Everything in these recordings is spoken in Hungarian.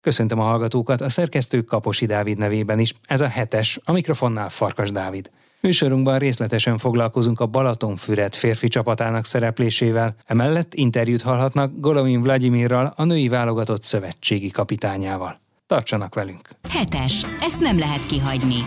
Köszöntöm a hallgatókat a szerkesztő Kaposi Dávid nevében is. Ez a hetes, a mikrofonnál Farkas Dávid. Műsorunkban részletesen foglalkozunk a Balatonfüred férfi csapatának szereplésével, emellett interjút hallhatnak Golovin Vladimirral, a női válogatott szövetségi kapitányával. Tartsanak velünk! Hetes, ezt nem lehet kihagyni.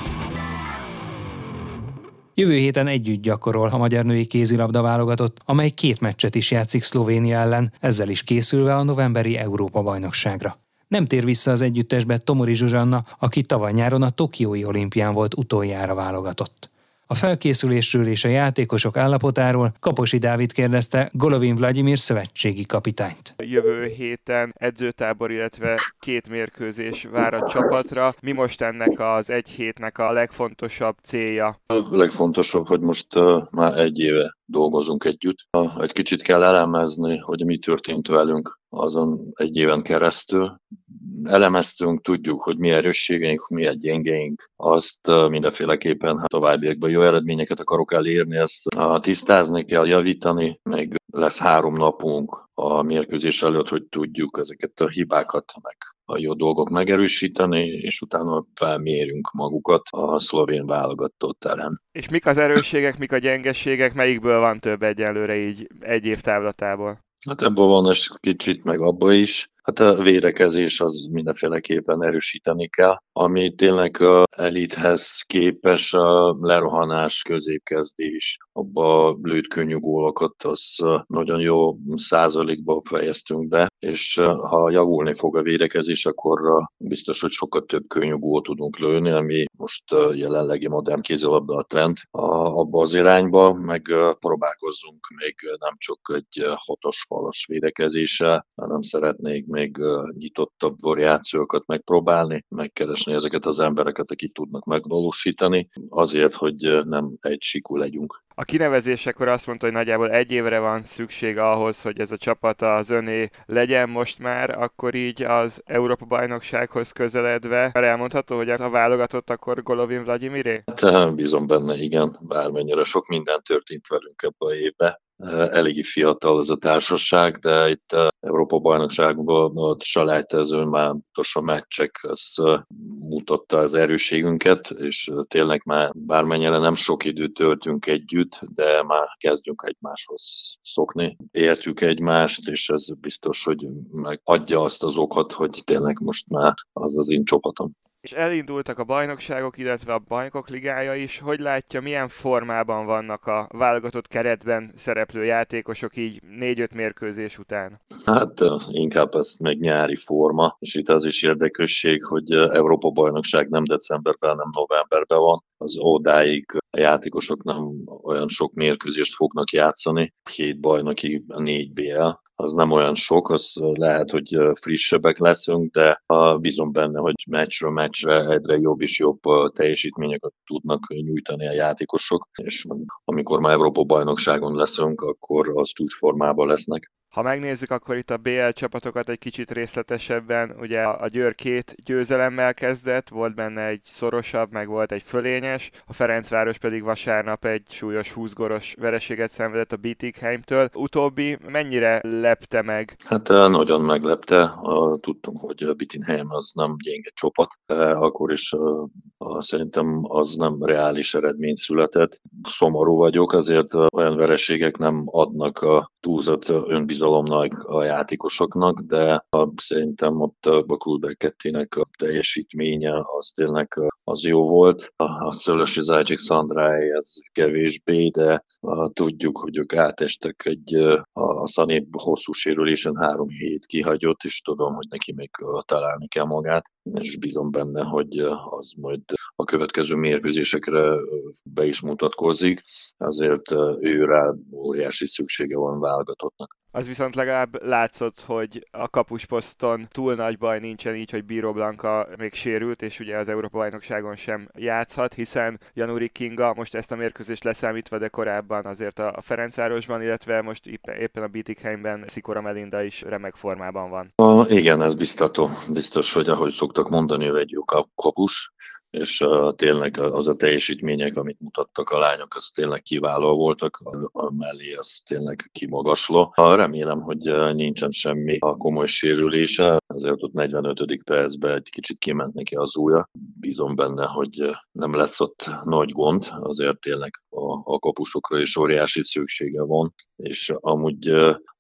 Jövő héten együtt gyakorol a magyar női kézilabda válogatott, amely két meccset is játszik Szlovénia ellen, ezzel is készülve a novemberi Európa-bajnokságra. Nem tér vissza az együttesbe Tomori Zsuzsanna, aki tavaly nyáron a Tokiói olimpián volt utoljára válogatott. A felkészülésről és a játékosok állapotáról Kaposi Dávid kérdezte Golovin Vladimir szövetségi kapitányt. Jövő héten edzőtábor, illetve két mérkőzés vár a csapatra. Mi most ennek az egy hétnek a legfontosabb célja? A legfontosabb, hogy most uh, már egy éve dolgozunk együtt. Egy kicsit kell elemezni, hogy mi történt velünk azon egy éven keresztül. Elemeztünk, tudjuk, hogy mi erősségeink, mi a gyengéink, azt mindenféleképpen hát továbbiakban jó eredményeket akarok elérni, ezt tisztázni kell, javítani, még lesz három napunk a mérkőzés előtt, hogy tudjuk ezeket a hibákat, meg a jó dolgok megerősíteni, és utána felmérünk magukat a szlovén válogatott ellen. És mik az erősségek, mik a gyengeségek, melyikből van több egyelőre így egy év távlatából? Hát ebből van egy kicsit, meg abból is. Hát a védekezés az mindenféleképpen erősíteni kell, ami tényleg a elithez képes a lerohanás, középkezdés, abba lőtt könnyű gólokat, az nagyon jó százalékban fejeztünk be, és ha javulni fog a védekezés, akkor biztos, hogy sokkal több könnyű gólt tudunk lőni, ami most jelenlegi modern kézilabda a trend abba az irányba, meg próbálkozzunk még nem csak egy hatos falas védekezéssel, hanem szeretnék még nyitottabb variációkat megpróbálni, megkeresni ezeket az embereket, akik tudnak megvalósítani, azért, hogy nem egy sikú legyünk. A kinevezésekor azt mondta, hogy nagyjából egy évre van szükség ahhoz, hogy ez a csapat az öné legyen most már, akkor így az Európa-bajnoksághoz közeledve, mert elmondható, hogy a válogatott akkor Golovin Vladimiré? Hát, bízom benne, igen, bármennyire sok minden történt velünk ebbe a évbe eléggé fiatal ez a társaság, de itt Európa bajnokságban a selejtezőn már a meccsek, ez mutatta az erőségünket, és tényleg már bármennyire nem sok időt töltünk együtt, de már kezdjünk egymáshoz szokni. Értjük egymást, és ez biztos, hogy megadja azt az okot, hogy tényleg most már az az én csapatom és elindultak a bajnokságok, illetve a bajnokok ligája is. Hogy látja, milyen formában vannak a válogatott keretben szereplő játékosok így négy-öt mérkőzés után? Hát inkább ez meg nyári forma, és itt az is érdekesség, hogy Európa bajnokság nem decemberben, nem novemberben van. Az odáig a játékosok nem olyan sok mérkőzést fognak játszani, hét bajnoki, négy BL, az nem olyan sok, az lehet, hogy frissebbek leszünk, de bízom benne, hogy meccsről meccsre egyre jobb és jobb teljesítményeket tudnak nyújtani a játékosok, és amikor már Európa bajnokságon leszünk, akkor az csúcsformában lesznek. Ha megnézzük, akkor itt a BL csapatokat egy kicsit részletesebben, ugye a Győr két győzelemmel kezdett, volt benne egy szorosabb, meg volt egy fölényes, a Ferencváros pedig vasárnap egy súlyos 20 goros vereséget szenvedett a Bietigheimtől. Utóbbi mennyire lepte meg? Hát nagyon meglepte. Tudtunk, hogy a Bietigheim az nem gyenge csapat, akkor is szerintem az nem reális eredmény született. Szomorú vagyok, azért olyan vereségek nem adnak a túlzott önbizalomnak a játékosoknak, de szerintem ott a Kulbeck kettének a teljesítménye az tényleg az jó volt. A Szölösi Zácsik Szandrály ez kevésbé, de tudjuk, hogy ők átestek egy a Szané hosszú sérülésen három hét kihagyott, és tudom, hogy neki még találni kell magát, és bízom benne, hogy az majd a következő mérkőzésekre be is mutatkozik, azért ő rá óriási szüksége van válogatottnak. Az viszont legalább látszott, hogy a kapusposzton túl nagy baj nincsen így, hogy Bíró Blanka még sérült, és ugye az Európa bajnokságon sem játszhat, hiszen Januri Kinga most ezt a mérkőzést leszámítva, de korábban azért a Ferencvárosban, illetve most éppen a Bietigheimben Szikora Melinda is remek formában van. A, igen, ez biztató. Biztos, hogy ahogy szoktak mondani, ő jó kapus, és uh, tényleg az a teljesítmények, amit mutattak a lányok, az tényleg kiváló voltak, a, mellé az tényleg kimagasló. Remélem, hogy nincsen semmi a komoly sérülése, ezért ott 45. percben egy kicsit kiment neki az ujja. Bízom benne, hogy nem lesz ott nagy gond, azért tényleg a, kapusokra is óriási szüksége van, és amúgy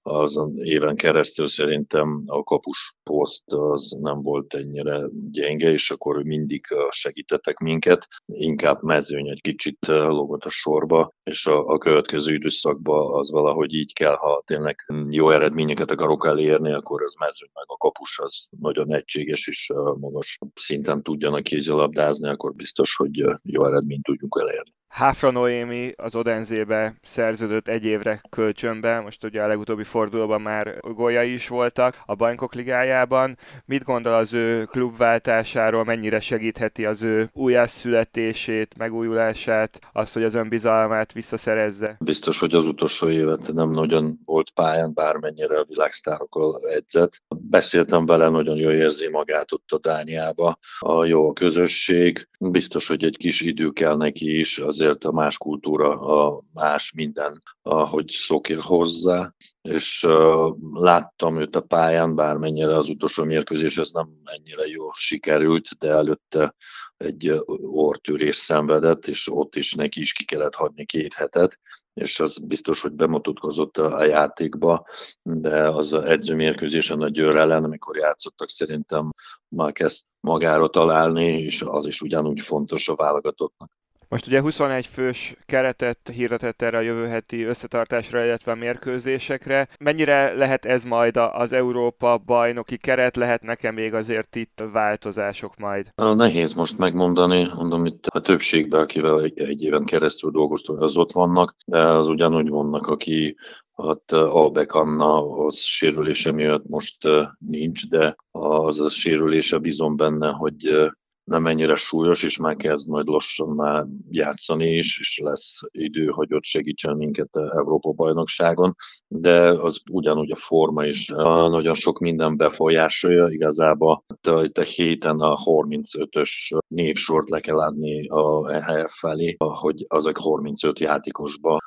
azon éven keresztül szerintem a kapus poszt az nem volt ennyire gyenge, és akkor mindig segítettek minket. Inkább mezőny egy kicsit lógott a sorba, és a, a következő időszakban az valahogy így kell, ha tényleg jó eredményeket akarok elérni, akkor az mezőny meg a kapus az nagyon egységes és magas szinten tudjanak kézilabdázni, akkor biztos, hogy jó eredményt tudjunk elérni. Háfra Noémi az Odenzébe szerződött egy évre kölcsönbe, most ugye a legutóbbi fordulóban már góljai is voltak a Bajnokok Ligájában. Mit gondol az ő klubváltásáról, mennyire segítheti az ő újjászületését, megújulását, azt, hogy az önbizalmát visszaszerezze? Biztos, hogy az utolsó évet nem nagyon volt pályán, bármennyire a világsztárokkal edzett. Beszéltem vele, nagyon jól érzi magát ott a Dániába. A jó a közösség, biztos, hogy egy kis idő kell neki is, az azért a más kultúra, a más minden, ahogy szokja hozzá, és uh, láttam őt a pályán, bármennyire az utolsó mérkőzés ez nem ennyire jó sikerült, de előtte egy ortörés szenvedett, és ott is neki is ki kellett hagyni két hetet, és az biztos, hogy bemutatkozott a játékba, de az edzőmérkőzésen a Győr ellen, amikor játszottak, szerintem már kezd magára találni, és az is ugyanúgy fontos a válogatottnak. Most ugye 21 fős keretet hirdetett erre a jövő heti összetartásra, illetve a mérkőzésekre. Mennyire lehet ez majd az Európa bajnoki keret? Lehet nekem még azért itt változások majd? Nehéz most megmondani, mondom itt a többségben, akivel egy, éven keresztül dolgoztunk, az ott vannak, de az ugyanúgy vannak, aki Hát Albek Anna az sérülése miatt most nincs, de az a sérülése bízom benne, hogy nem ennyire súlyos, és már kezd majd lassan már játszani is, és lesz idő, hogy ott segítsen minket a Európa bajnokságon, de az ugyanúgy a forma is nagyon sok minden befolyásolja, igazából itt a héten a 35-ös névsort le kell adni a EHF felé, hogy azok 35 játékosba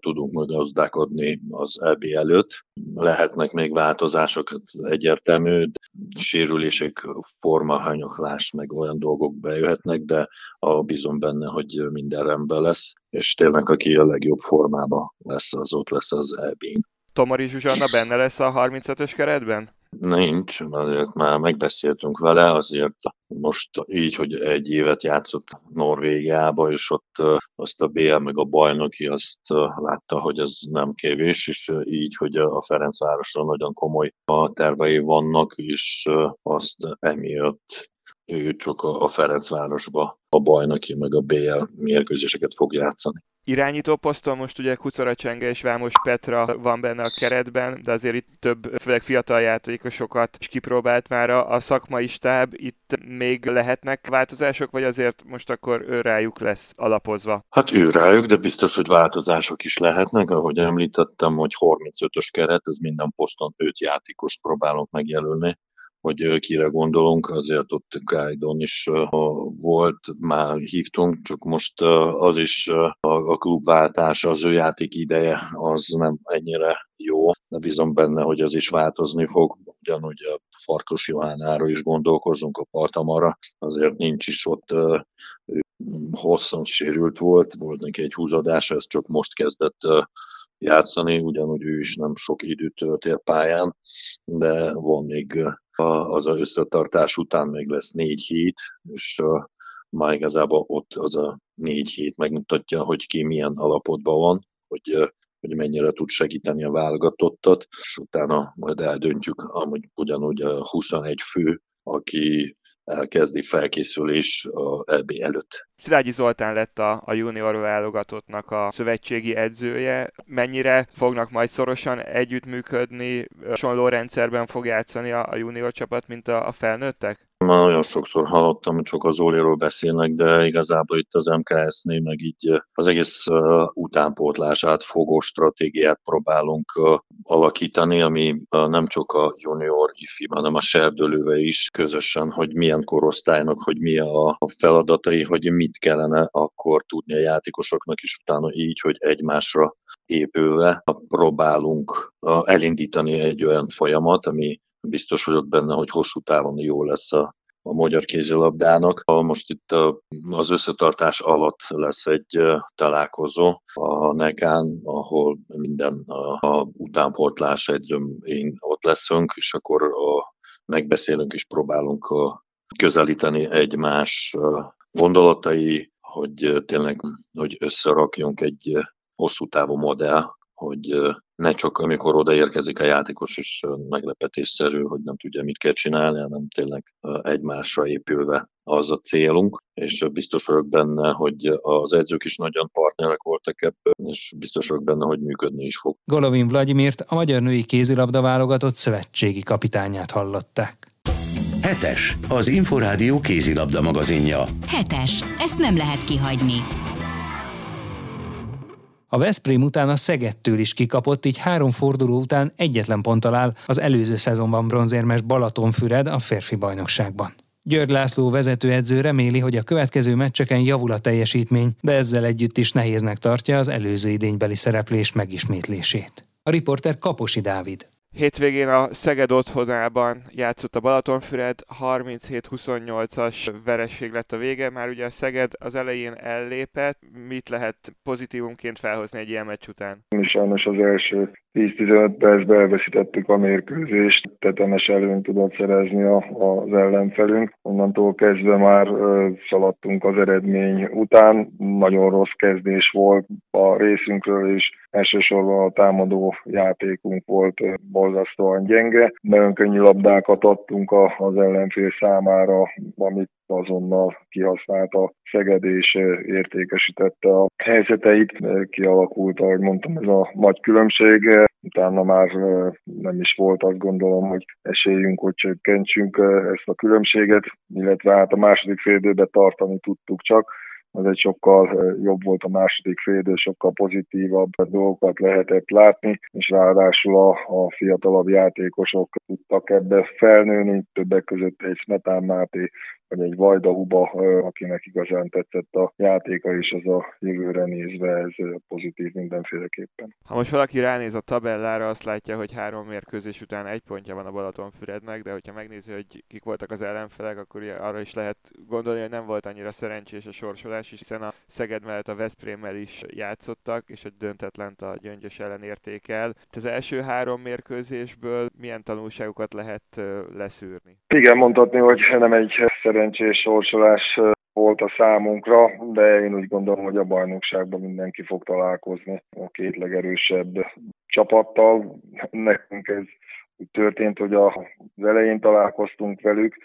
tudunk majd gazdálkodni az EB előtt. Lehetnek még változások, egyértelmű, sérülések, formahanyoklás, meg olyan dolgok bejöhetnek, de a bízom benne, hogy minden rendben lesz, és tényleg aki a legjobb formában lesz, az ott lesz az EB-n. Tomari Zsuzsanna benne lesz a 35-ös keretben? Nincs, azért már megbeszéltünk vele, azért most így, hogy egy évet játszott Norvégiába, és ott azt a BL meg a bajnoki azt látta, hogy ez nem kevés, és így, hogy a Ferencvárosra nagyon komoly a tervei vannak, és azt emiatt ő csak a Ferencvárosba a bajnoki meg a BL mérkőzéseket fog játszani. Irányító poszton most ugye Kucora Csenge és Vámos Petra van benne a keretben, de azért itt több, főleg fiatal játékosokat is kipróbált már a, a szakmai stáb. Itt még lehetnek változások, vagy azért most akkor ő rájuk lesz alapozva? Hát ő rájuk, de biztos, hogy változások is lehetnek. Ahogy említettem, hogy 35-ös keret, ez minden poszton 5 játékost próbálunk megjelölni hogy kire gondolunk, azért ott Guide-on is volt, már hívtunk, csak most az is a klubváltás, az ő játék ideje, az nem ennyire jó, de bízom benne, hogy az is változni fog. Ugyanúgy a Farkas Johánáról is gondolkozunk, a Partamara, azért nincs is ott hosszan sérült volt, volt neki egy húzadása, ez csak most kezdett játszani, ugyanúgy ő is nem sok időt töltél pályán, de van még az a összetartás után még lesz négy hét, és már igazából ott az a négy hét megmutatja, hogy ki milyen alapotban van, hogy, hogy mennyire tud segíteni a válogatottat, és utána majd eldöntjük, amúgy ugyanúgy a 21 fő, aki elkezdi felkészülés a EB előtt. Szilágyi Zoltán lett a, a junior válogatottnak a szövetségi edzője. Mennyire fognak majd szorosan együttműködni? Hasonló rendszerben fog játszani a, a junior csapat, mint a, a felnőttek? Már nagyon sokszor hallottam, hogy csak az Zoliról beszélnek, de igazából itt az MKS-nél meg így az egész utánpótlását, fogó stratégiát próbálunk alakítani, ami nem csak a junior ifi, hanem a serdülőve is közösen, hogy milyen korosztálynak, hogy mi a feladatai, hogy mit kellene akkor tudni a játékosoknak is utána így, hogy egymásra épülve próbálunk elindítani egy olyan folyamat, ami biztos vagyok benne, hogy hosszú távon jó lesz a, a magyar kézilabdának. Most itt az összetartás alatt lesz egy találkozó a Negán, ahol minden a, a utánportlás edzőm én ott leszünk, és akkor a, megbeszélünk és próbálunk a, közelíteni egymás gondolatai, hogy tényleg hogy összerakjunk egy hosszú távú modell, hogy ne csak amikor odaérkezik a játékos, és meglepetésszerű, hogy nem tudja, mit kell csinálni, hanem tényleg egymásra épülve az a célunk, és biztos vagyok benne, hogy az edzők is nagyon partnerek voltak ebben, és biztos vagyok benne, hogy működni is fog. Golovin Vladimirt, a magyar női kézilabda válogatott szövetségi kapitányát hallották. Hetes, az Inforádió kézilabda magazinja. Hetes, ezt nem lehet kihagyni. A Veszprém után a Szegettől is kikapott, így három forduló után egyetlen ponttal áll az előző szezonban bronzérmes Balatonfüred a férfi bajnokságban. György László vezetőedző reméli, hogy a következő meccseken javul a teljesítmény, de ezzel együtt is nehéznek tartja az előző idénybeli szereplés megismétlését. A riporter Kaposi Dávid. Hétvégén a Szeged otthonában játszott a Balatonfüred, 37-28-as vereség lett a vége, már ugye a Szeged az elején ellépett, mit lehet pozitívumként felhozni egy ilyen meccs után? Mi sajnos az első 10-15 percben elveszítettük a mérkőzést, tetemes előnyt tudott szerezni az ellenfelünk. Onnantól kezdve már szaladtunk az eredmény után. Nagyon rossz kezdés volt a részünkről is. Elsősorban a támadó játékunk volt borzasztóan gyenge. Nagyon könnyű labdákat adtunk az ellenfél számára, amit azonnal kihasználta Szeged és értékesítette a helyzeteit. Kialakult, ahogy mondtam, ez a nagy különbség. Utána már nem is volt azt gondolom, hogy esélyünk, hogy csökkentsünk ezt a különbséget, illetve hát a második fél tartani tudtuk csak az egy sokkal jobb volt a második fél sokkal pozitívabb dolgokat lehetett látni, és ráadásul a, a fiatalabb játékosok tudtak ebbe felnőni, többek között egy Smetán Máté vagy egy Vajda Huba, akinek igazán tetszett a játéka, és az a jövőre nézve ez pozitív mindenféleképpen. Ha most valaki ránéz a tabellára, azt látja, hogy három mérkőzés után egy pontja van a Balatonfürednek, de hogyha megnézi, hogy kik voltak az ellenfelek, akkor arra is lehet gondolni, hogy nem volt annyira szerencsés a sorsolás, hiszen a Szeged mellett a Veszprémmel is játszottak, és egy döntetlent a Gyöngyös ellen értékel. Az első három mérkőzésből milyen tanulságokat lehet leszűrni? Igen, mondhatni, hogy nem egy szerencsés sorsolás volt a számunkra, de én úgy gondolom, hogy a bajnokságban mindenki fog találkozni a két legerősebb csapattal. Nekünk ez történt, hogy az elején találkoztunk velük,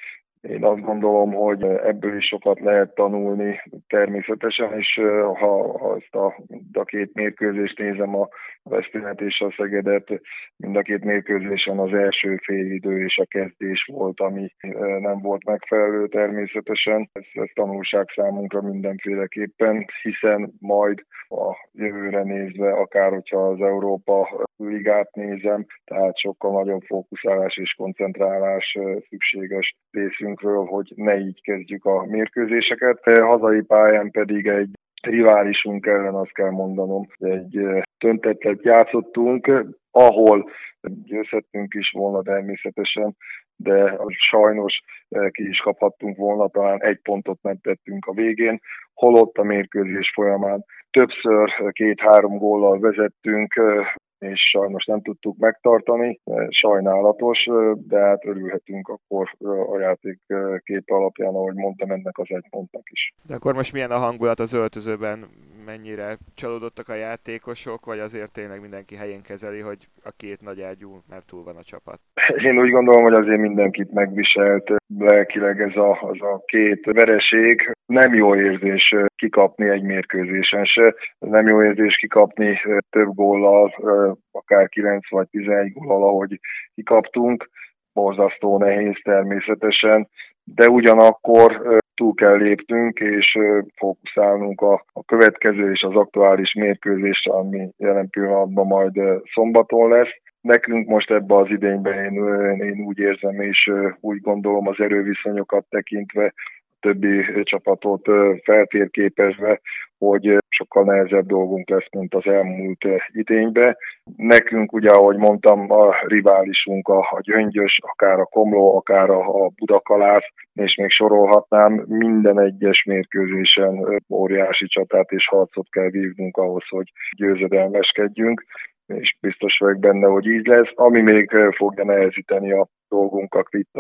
én azt gondolom, hogy ebből is sokat lehet tanulni természetesen, és ha, ha ezt a, a két mérkőzést nézem, a Veszprémet és a Szegedet, mind a két mérkőzésen az első félidő és a kezdés volt, ami nem volt megfelelő természetesen. Ez, ez tanulság számunkra mindenféleképpen, hiszen majd a jövőre nézve, akár hogyha az Európa ligát nézem, tehát sokkal nagyobb fókuszálás és koncentrálás szükséges részünkről, hogy ne így kezdjük a mérkőzéseket. Hazai pályán pedig egy riválisunk ellen azt kell mondanom, egy töntetlet játszottunk, ahol győzhettünk is volna természetesen, de sajnos ki is kaphattunk volna, talán egy pontot tettünk a végén, holott a mérkőzés folyamán többször két-három góllal vezettünk, és sajnos nem tudtuk megtartani, sajnálatos, de hát örülhetünk akkor a játék kép alapján, ahogy mondtam, ennek az egy pontnak is. De akkor most milyen a hangulat az öltözőben? Mennyire csalódottak a játékosok, vagy azért tényleg mindenki helyén kezeli, hogy a két nagy ágyú, mert túl van a csapat? Én úgy gondolom, hogy azért mindenkit megviselt lelkileg ez a, az a két vereség. Nem jó érzés kikapni egy mérkőzésen se, nem jó érzés kikapni több góllal, akár 9 vagy 11 góllal, ahogy kikaptunk. Borzasztó nehéz természetesen, de ugyanakkor túl kell lépnünk, és fókuszálnunk a, a következő és az aktuális mérkőzésre, ami jelen pillanatban majd szombaton lesz. Nekünk most ebbe az idényben én, én úgy érzem, és úgy gondolom az erőviszonyokat tekintve, többi csapatot feltérképezve, hogy sokkal nehezebb dolgunk lesz, mint az elmúlt idényben. Nekünk ugye, ahogy mondtam, a riválisunk a, a gyöngyös, akár a komló, akár a, a budakalász, és még sorolhatnám, minden egyes mérkőzésen óriási csatát és harcot kell vívnunk ahhoz, hogy győzedelmeskedjünk és biztos vagyok benne, hogy így lesz. Ami még fogja nehezíteni a dolgunkat itt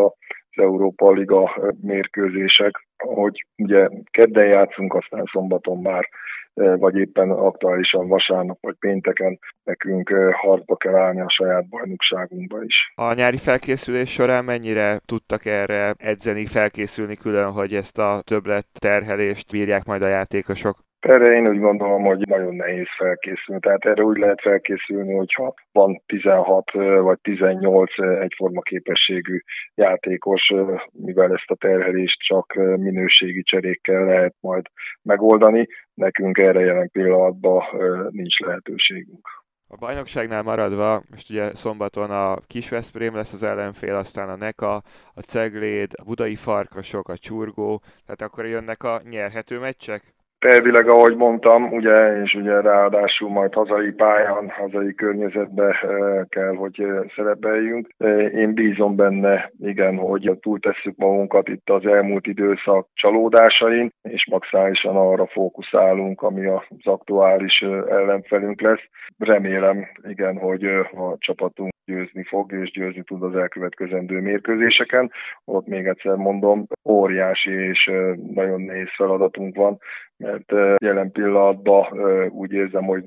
az Európa Liga mérkőzések, hogy ugye kedden játszunk, aztán szombaton már vagy éppen aktuálisan vasárnap vagy pénteken nekünk harcba kell állni a saját bajnokságunkba is. A nyári felkészülés során mennyire tudtak erre edzeni, felkészülni külön, hogy ezt a többlet terhelést bírják majd a játékosok? Erre én úgy gondolom, hogy nagyon nehéz felkészülni. Tehát erre úgy lehet felkészülni, hogyha van 16 vagy 18 egyforma képességű játékos, mivel ezt a terhelést csak minőségi cserékkel lehet majd megoldani. Nekünk erre jelen pillanatban nincs lehetőségünk. A bajnokságnál maradva, most ugye szombaton a Kisveszprém lesz az ellenfél, aztán a Neka, a Cegléd, a Budai Farkasok, a Csurgó, tehát akkor jönnek a nyerhető meccsek? Tervileg, ahogy mondtam, ugye, és ugye ráadásul majd hazai pályán, hazai környezetbe eh, kell, hogy eh, szerepeljünk. Eh, én bízom benne, igen, hogy túltesszük magunkat itt az elmúlt időszak csalódásain, és maximálisan arra fókuszálunk, ami az aktuális ellenfelünk lesz. Remélem, igen, hogy a csapatunk győzni fog, és győzni tud az elkövetkezendő mérkőzéseken. Ott még egyszer mondom, óriási és nagyon nehéz feladatunk van, mert jelen pillanatban úgy érzem, hogy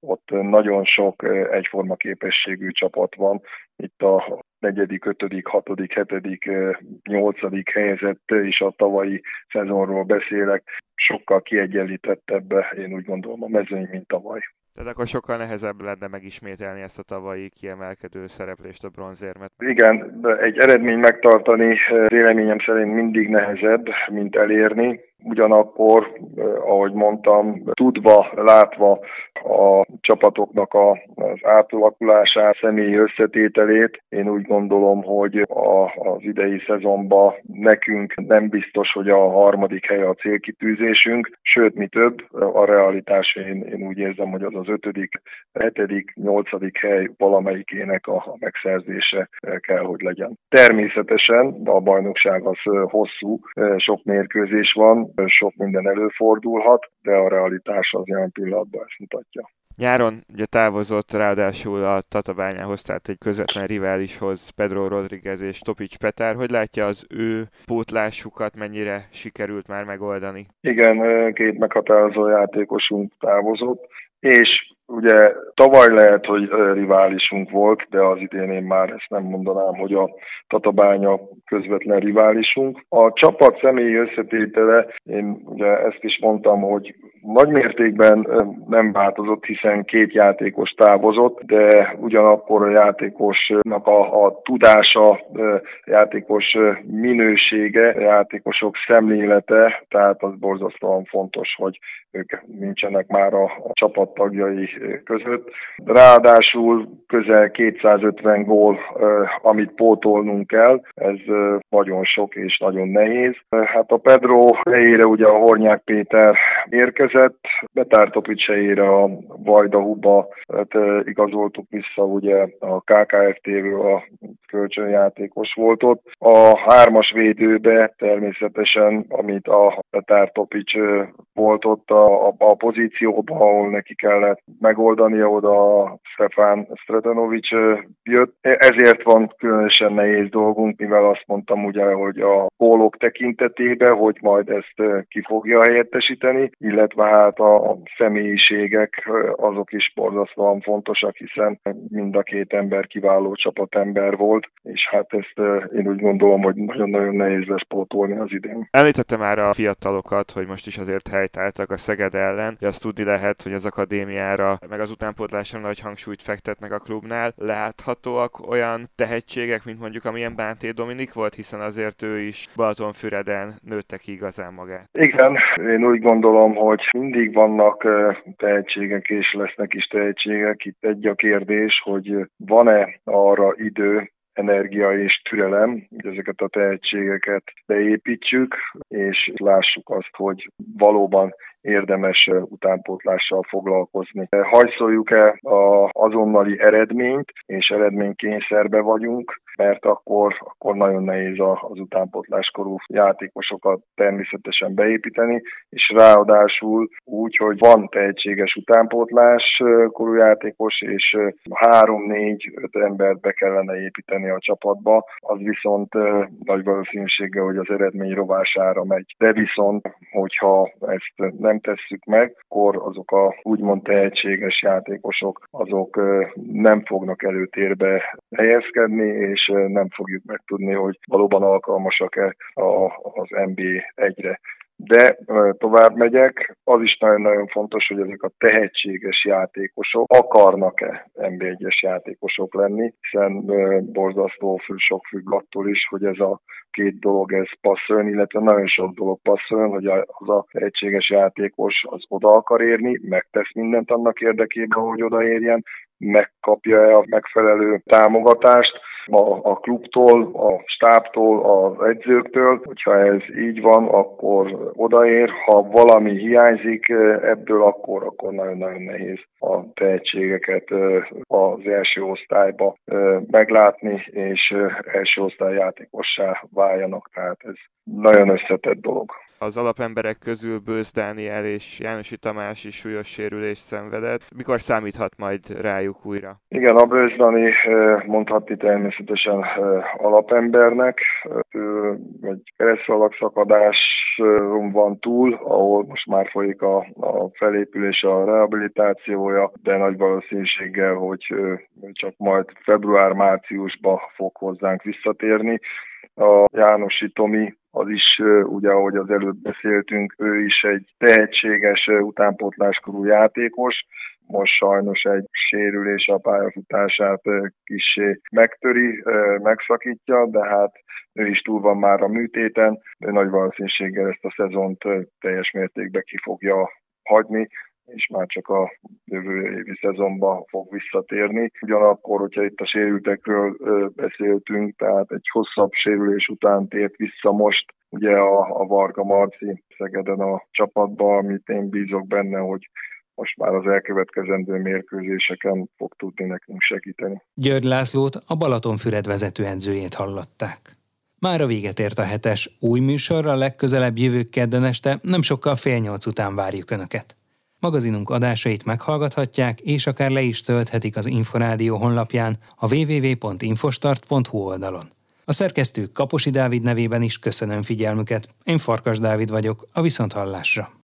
ott nagyon sok egyforma képességű csapat van. Itt a negyedik, ötödik, hatodik, hetedik, nyolcadik helyzet és a tavalyi szezonról beszélek. Sokkal kiegyenlítettebb, én úgy gondolom, a mezőny, mint tavaly. Tehát akkor sokkal nehezebb lenne megismételni ezt a tavalyi kiemelkedő szereplést a bronzérmet. Igen, de egy eredmény megtartani véleményem szerint mindig nehezebb, mint elérni. Ugyanakkor, ahogy mondtam, tudva, látva a csapatoknak az átalakulását, személyi összetételét, én úgy gondolom, hogy a, az idei szezonban nekünk nem biztos, hogy a harmadik hely a célkitűzésünk, sőt, mi több, a realitás én, én úgy érzem, hogy az az ötödik, hetedik, nyolcadik hely valamelyikének a, a megszerzése kell, hogy legyen. Természetesen a bajnokság az hosszú, sok mérkőzés van, sok minden előfordulhat, de a realitás az jelen pillanatban ezt mutatja. Nyáron ugye távozott ráadásul a Tatabányához, tehát egy közvetlen riválishoz Pedro Rodriguez és Topics Petár. Hogy látja az ő pótlásukat, mennyire sikerült már megoldani? Igen, két meghatározó játékosunk távozott, és Ugye tavaly lehet, hogy riválisunk volt, de az idén én már ezt nem mondanám, hogy a Tatabánya közvetlen riválisunk. A csapat személyi összetétele, én ugye ezt is mondtam, hogy nagy mértékben nem változott, hiszen két játékos távozott, de ugyanakkor a játékosnak a, a tudása, játékos minősége, játékosok szemlélete, tehát az borzasztóan fontos, hogy ők nincsenek már a, a csapattagjai között. Ráadásul közel 250 gól, amit pótolnunk kell, ez nagyon sok és nagyon nehéz. Hát a Pedro helyére ugye a Hornyák Péter érkezett, Betártopics helyére a Vajda Huba, hát igazoltuk vissza ugye a KKFT-ről a kölcsönjátékos volt ott. A hármas védőbe természetesen, amit a Betártopics volt ott a, a, a pozícióban, ahol neki kellett megoldania, oda Stefan Stretanovics jött. Ezért van különösen nehéz dolgunk, mivel azt mondtam ugye, hogy a gólok tekintetében, hogy majd ezt ki fogja helyettesíteni. Illetve hát a személyiségek azok is borzasztóan fontosak, hiszen mind a két ember kiváló csapatember volt, és hát ezt én úgy gondolom, hogy nagyon-nagyon nehéz lesz pótolni az idén. Említette már a fiatalokat, hogy most is azért helytáltak a Szeged ellen, de azt tudni lehet, hogy az akadémiára, meg az utánpótlásra nagy hangsúlyt fektetnek a klubnál. Láthatóak olyan tehetségek, mint mondjuk amilyen Bánté Dominik volt, hiszen azért ő is Balatonfüreden nőtte ki igazán magát. Igen, én úgy gondolom, hogy mindig vannak tehetségek, és lesznek is tehetségek. Itt egy a kérdés, hogy van-e arra idő, energia és türelem, hogy ezeket a tehetségeket beépítsük, és lássuk azt, hogy valóban érdemes utánpótlással foglalkozni. Hajszoljuk-e a azonnali eredményt, és eredménykényszerbe vagyunk, mert akkor, akkor nagyon nehéz az utánpótláskorú játékosokat természetesen beépíteni, és ráadásul úgy, hogy van tehetséges utánpótlás korú játékos, és három-négy-öt embert be kellene építeni a csapatba, az viszont nagy valószínűséggel, hogy az eredmény rovására megy. De viszont, hogyha ezt nem tesszük meg, akkor azok a úgymond tehetséges játékosok, azok nem fognak előtérbe helyezkedni, és nem fogjuk megtudni, hogy valóban alkalmasak-e az NBA egyre. De tovább megyek, az is nagyon-nagyon fontos, hogy ezek a tehetséges játékosok akarnak-e NB1-es játékosok lenni, hiszen borzasztó sok függ attól is, hogy ez a két dolog ez passzoljon, illetve nagyon sok dolog passzoljon, hogy az a tehetséges játékos az oda akar érni, megtesz mindent annak érdekében, hogy odaérjen, megkapja-e a megfelelő támogatást, a, a klubtól, a stábtól, az edzőktől. Hogyha ez így van, akkor odaér. Ha valami hiányzik ebből, akkor, akkor nagyon-nagyon nehéz a tehetségeket az első osztályba meglátni, és első osztály játékossá váljanak. Tehát ez nagyon összetett dolog. Az alapemberek közül Bősz Dániel és Jánosi Tamás is súlyos sérülés szenvedett. Mikor számíthat majd rájuk újra? Igen, a Bősz Dani mondhatni természetesen alapembernek. Ő egy keresztszalagszakadás van túl, ahol most már folyik a, a felépülés, a rehabilitációja, de nagy valószínűséggel, hogy csak majd február-márciusban fog hozzánk visszatérni. A Jánosi Tomi az is, ugye ahogy az előbb beszéltünk, ő is egy tehetséges utánpótláskorú játékos, most sajnos egy sérülés a pályafutását kisé megtöri, megszakítja, de hát ő is túl van már a műtéten, de nagy valószínűséggel ezt a szezont teljes mértékben ki fogja hagyni, és már csak a jövő évi szezonban fog visszatérni. Ugyanakkor, hogyha itt a sérültekről beszéltünk, tehát egy hosszabb sérülés után tért vissza most ugye a, a Varga Marci Szegeden a csapatba, amit én bízok benne, hogy most már az elkövetkezendő mérkőzéseken fog tudni nekünk segíteni. György Lászlót a Balatonfüred vezető edzőjét hallották. Már a véget ért a hetes új műsorra, legközelebb jövő kedden este, nem sokkal fél nyolc után várjuk Önöket. Magazinunk adásait meghallgathatják, és akár le is tölthetik az Inforádió honlapján a www.infostart.hu oldalon. A szerkesztő Kaposi Dávid nevében is köszönöm figyelmüket. Én Farkas Dávid vagyok, a Viszonthallásra.